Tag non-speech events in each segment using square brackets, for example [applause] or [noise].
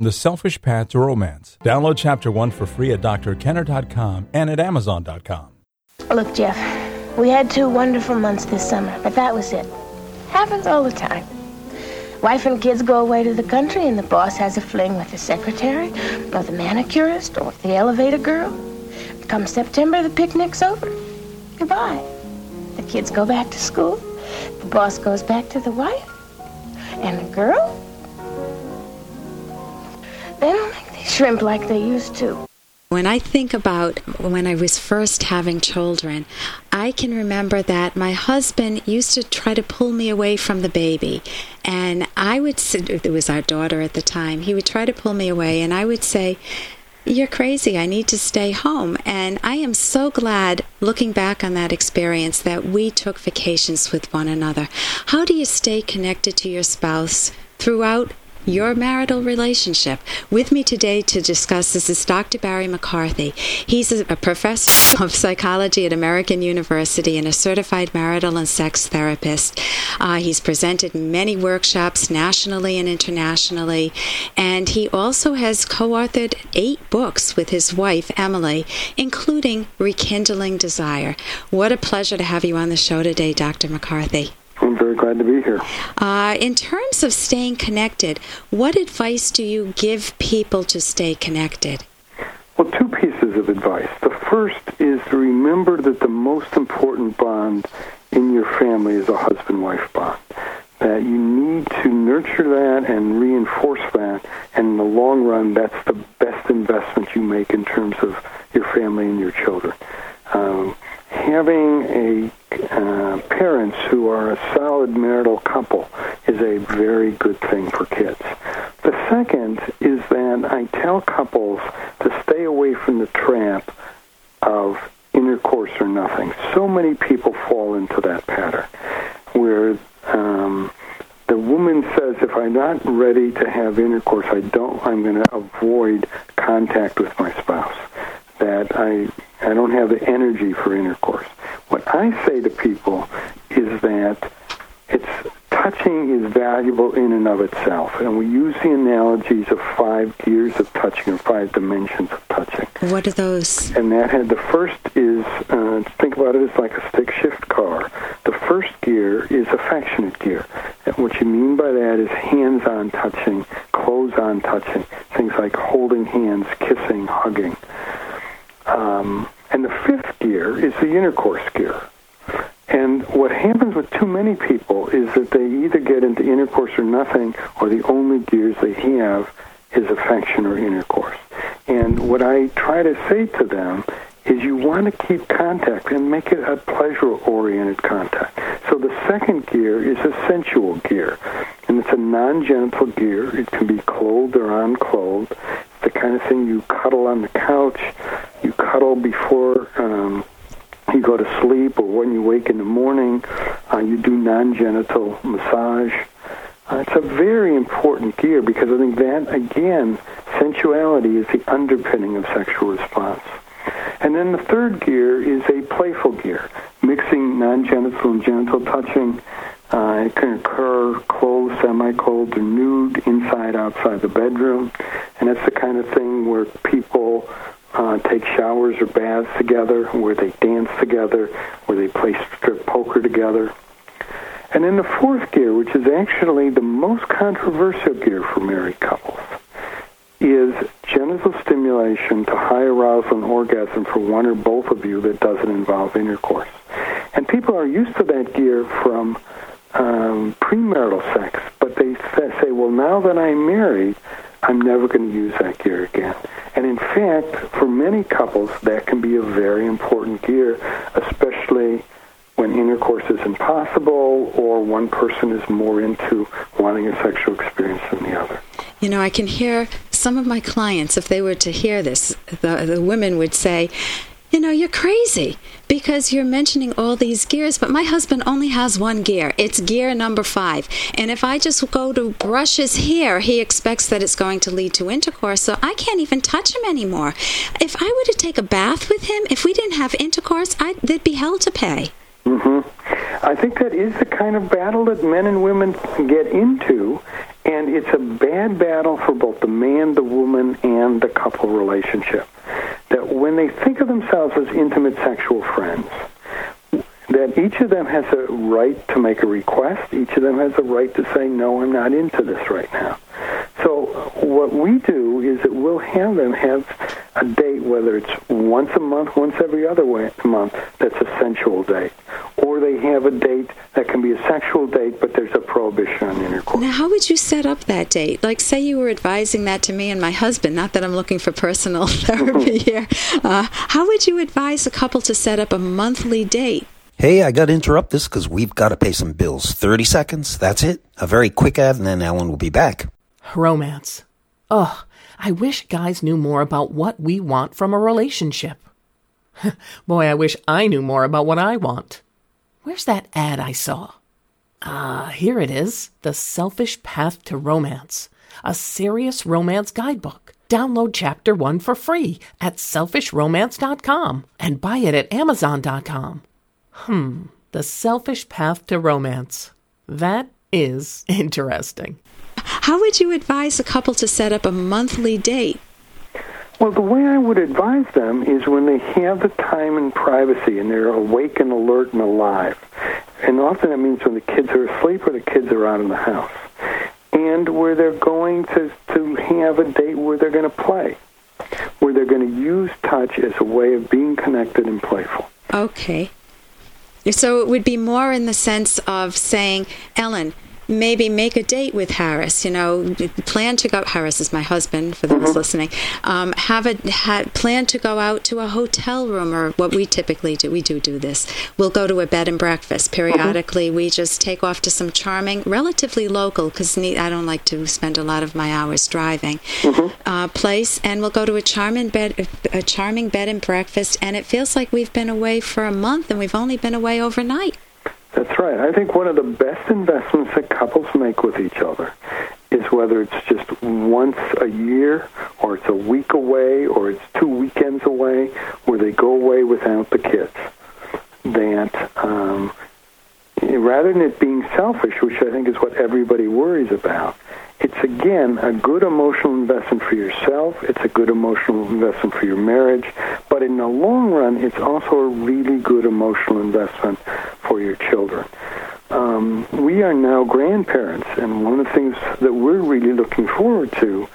The Selfish Path to Romance. Download Chapter 1 for free at drkenner.com and at amazon.com. Look, Jeff, we had two wonderful months this summer, but that was it. Happens all the time. Wife and kids go away to the country, and the boss has a fling with the secretary, or the manicurist, or the elevator girl. Come September, the picnic's over. Goodbye. The kids go back to school. The boss goes back to the wife. And the girl? They don't make these shrimp like they used to. When I think about when I was first having children, I can remember that my husband used to try to pull me away from the baby. And I would, it was our daughter at the time, he would try to pull me away, and I would say, You're crazy. I need to stay home. And I am so glad, looking back on that experience, that we took vacations with one another. How do you stay connected to your spouse throughout your marital relationship. With me today to discuss this is Dr. Barry McCarthy. He's a, professor [laughs] of psychology at American University and a certified marital and sex therapist. Uh, he's presented many workshops nationally and internationally, and he also has co authored eight books with his wife, Emily, including Rekindling Desire. What a pleasure to have you on the show today, Dr. McCarthy. Very glad to be here. Uh, in terms of staying connected, what advice do you give people to stay connected? Well, two pieces of advice. The first is to remember that the most important bond in your family is a husband wife bond. That you need to nurture that and reinforce that, and in the long run, that's the best investment you make in terms of your family and your children. Um, having a uh, parents who are a solid marital couple is a very good thing for kids. The second is that I tell couples to stay away from the trap of intercourse or nothing. So many people fall into that pattern where um, the woman says, if I'm not ready to have intercourse, I don't. I'm going to avoid contact with my spouse. That I I don't have the energy for intercourse. I say to people is that it's touching is valuable in and of itself, and we use the analogies of five gears of touching or five dimensions of touching. What are those? And that had the first is uh, think about it as like a stick shift car. The first gear is affectionate gear. And what you mean by that is hands-on touching, clothes-on touching, things like holding hands, kissing, hugging. Um, and the fifth gear is the intercourse gear. And what happens with too many people is that they either get into intercourse or nothing, or the only gears they have is affection or intercourse. And what I try to say to them is you want to keep contact and make it a pleasure-oriented contact. So the second gear is a sensual gear, and it's a non-genital gear. It can be clothed or unclothed. It's the kind of thing you cuddle on the couch, you cuddle before um, you go to sleep, or when you wake in the morning. Uh, you do non-genital massage. Uh, it's a very important gear because I think that, again, sensuality is the underpinning of sexual response. And then the third gear is a playful gear, mixing non-genital and genital touching. Uh, it can occur clothed, semi-clothed, or nude, inside, outside the bedroom. And it's the kind of thing where people uh, take showers or baths together, where they dance together, where they play strip poker together. And then the fourth gear, which is actually the most controversial gear for married couples, is genital stimulation to high arousal and orgasm for one or both of you that doesn't involve intercourse. And people are used to that gear from um, premarital sex, but they say, well, now that I'm married, I'm never going to use that gear again. And in fact, for many couples, that can be a very important gear, especially when intercourse is impossible or one person is more into wanting a sexual experience than the other. You know, I can hear some of my clients, if they were to hear this, the, the women would say, you know, you're crazy because you're mentioning all these gears, but my husband only has one gear. It's gear number five. And if I just go to brush his hair, he expects that it's going to lead to intercourse, so I can't even touch him anymore. If I were to take a bath with him, if we didn't have intercourse, I, there'd be hell to pay. Mm-hmm. I think that is the kind of battle that men and women get into, And it's a bad battle for both the man, the woman, and the couple relationship. That when they think of themselves as intimate sexual friends, that each of them has a right to make a request. Each of them has a right to say, no, I'm not into this right now. So what we do is that we'll have them have a date, whether it's once a month, once every other way, month, that's a sensual date. Or they have a date that can be a sexual date, but there's a prohibition on intercourse. Now, how would you set up that date? Like, say you were advising that to me and my husband, not that I'm looking for personal [laughs] therapy [laughs] here. Uh, how would you advise a couple to set up a monthly date? Hey, I got to interrupt this because we've got to pay some bills. 30 seconds, that's it. A very quick ad, and then Ellen will be back. Romance. Ugh, I wish guys knew more about what we want from a relationship. [laughs] Boy, I wish I knew more about what I want. Where's that ad I saw? Ah, here it is The Selfish Path to Romance, a serious romance guidebook. Download chapter one for free at selfishromance.com and buy it at amazon.com. Hmm, The Selfish Path to Romance. That is interesting. How would you advise a couple to set up a monthly date? Well, the way I would advise them is when they have the time and privacy and they're awake and alert and alive. And often that means when the kids are asleep or the kids are out in the house. And where they're going to, to have a date where they're going to play, where they're going to use touch as a way of being connected and playful. Okay. So it would be more in the sense of saying, Ellen, maybe make a date with Harris. You know, plan to go. Harris is my husband. For those mm-hmm. listening, um, have a ha, plan to go out to a hotel room or what we typically do. We do do this. We'll go to a bed and breakfast periodically. Mm-hmm. We just take off to some charming, relatively local, because I don't like to spend a lot of my hours driving. Mm-hmm. Uh, place, and we'll go to a charming bed, a charming bed and breakfast, and it feels like we've been away for a month and we've only been away overnight. Right. I think one of the best investments that couples make with each other is whether it's just once a year or it's a week away or it's two weekends away where they go away without the kids. That um, rather than it being selfish, which I think is what everybody worries about, it's again a good emotional investment for yourself. It's a good emotional investment for your marriage. But in the long run, it's also a really good emotional investment for your children. Um, we are now grandparents, and one of the things that we're really looking forward to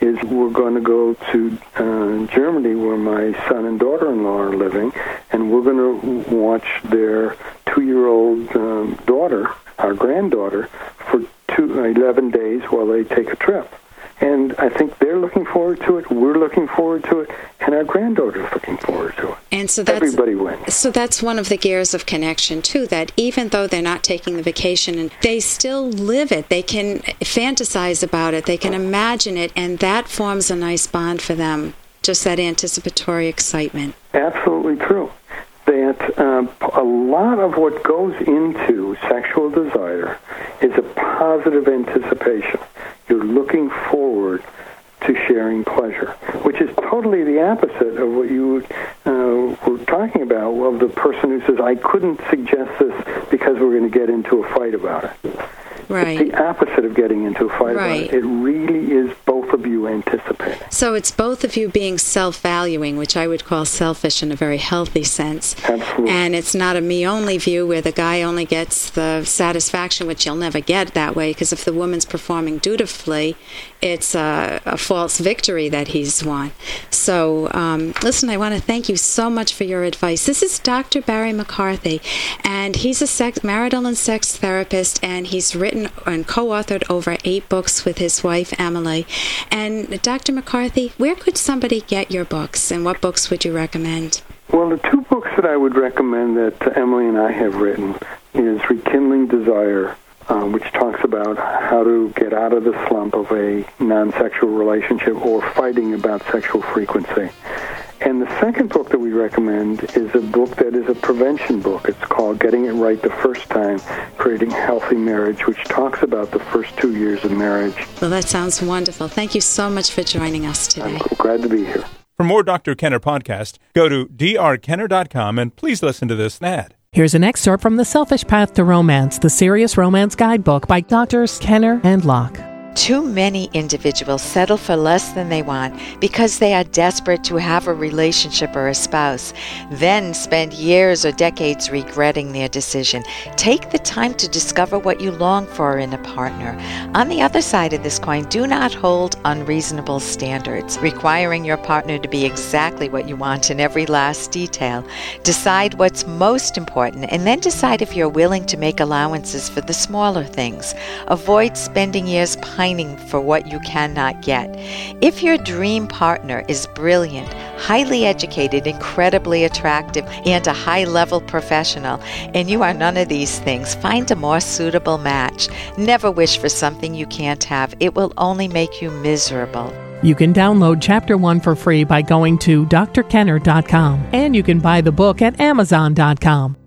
is we're going to go to uh, Germany, where my son and daughter-in-law are living, and we're going to watch their two-year-old um, daughter, our granddaughter, for two, 11 days while they take a trip. And I think they're looking forward to it. We're looking forward to it, and our granddaughter's looking forward to it. And so that's everybody wins. So that's one of the gears of connection too. That even though they're not taking the vacation, and they still live it, they can fantasize about it, they can imagine it, and that forms a nice bond for them. Just that anticipatory excitement. Absolutely true. That uh, a lot of what goes into sexual desire is a positive anticipation. You're looking to sharing pleasure, which is totally the opposite of what you uh, were talking about of the person who says, I couldn't suggest this because we're going to get into a fight about it. Right. It's the opposite of getting into a fight right. about it. It really is both of you anticipating. So it's both of you being self valuing, which I would call selfish in a very healthy sense. Absolutely. And it's not a me only view where the guy only gets the satisfaction, which you'll never get that way, because if the woman's performing dutifully, it's a, a false victory that he's won. So, um, listen, I want to thank you so much for your advice. This is Dr. Barry McCarthy, and he's a sex, marital and sex therapist, and he's written and co authored over eight books with his wife, Emily. And, Dr. McCarthy, where could somebody get your books, and what books would you recommend? Well, the two books that I would recommend that Emily and I have written is Rekindling Desire uh, which talks about how to get out of the slump of a non-sexual relationship or fighting about sexual frequency. And the second book that we recommend is a book that is a prevention book. It's called Getting It Right the First Time, Creating Healthy Marriage, which talks about the first two years of marriage. Well, that sounds wonderful. Thank you so much for joining us today. I'm glad to be here. For more Dr. Kenner podcast, go to drkenner.com and please listen to this ad. Here's an excerpt from The Selfish Path to Romance, the Serious Romance Guidebook by Doctors Kenner and Locke. Too many individuals settle for less than they want because they are desperate to have a relationship or a spouse, then spend years or decades regretting their decision. Take the time to discover what you long for in a partner. On the other side of this coin, do not hold unreasonable standards, requiring your partner to be exactly what you want in every last detail. Decide what's most important and then decide if you're willing to make allowances for the smaller things. Avoid spending years pining for what you cannot get. If your dream partner is brilliant, highly educated, incredibly attractive, and a high level professional, and you are none of these things, find a more suitable match. Never wish for something you can't have, it will only make you miserable. You can download Chapter 1 for free by going to drkenner.com, and you can buy the book at amazon.com.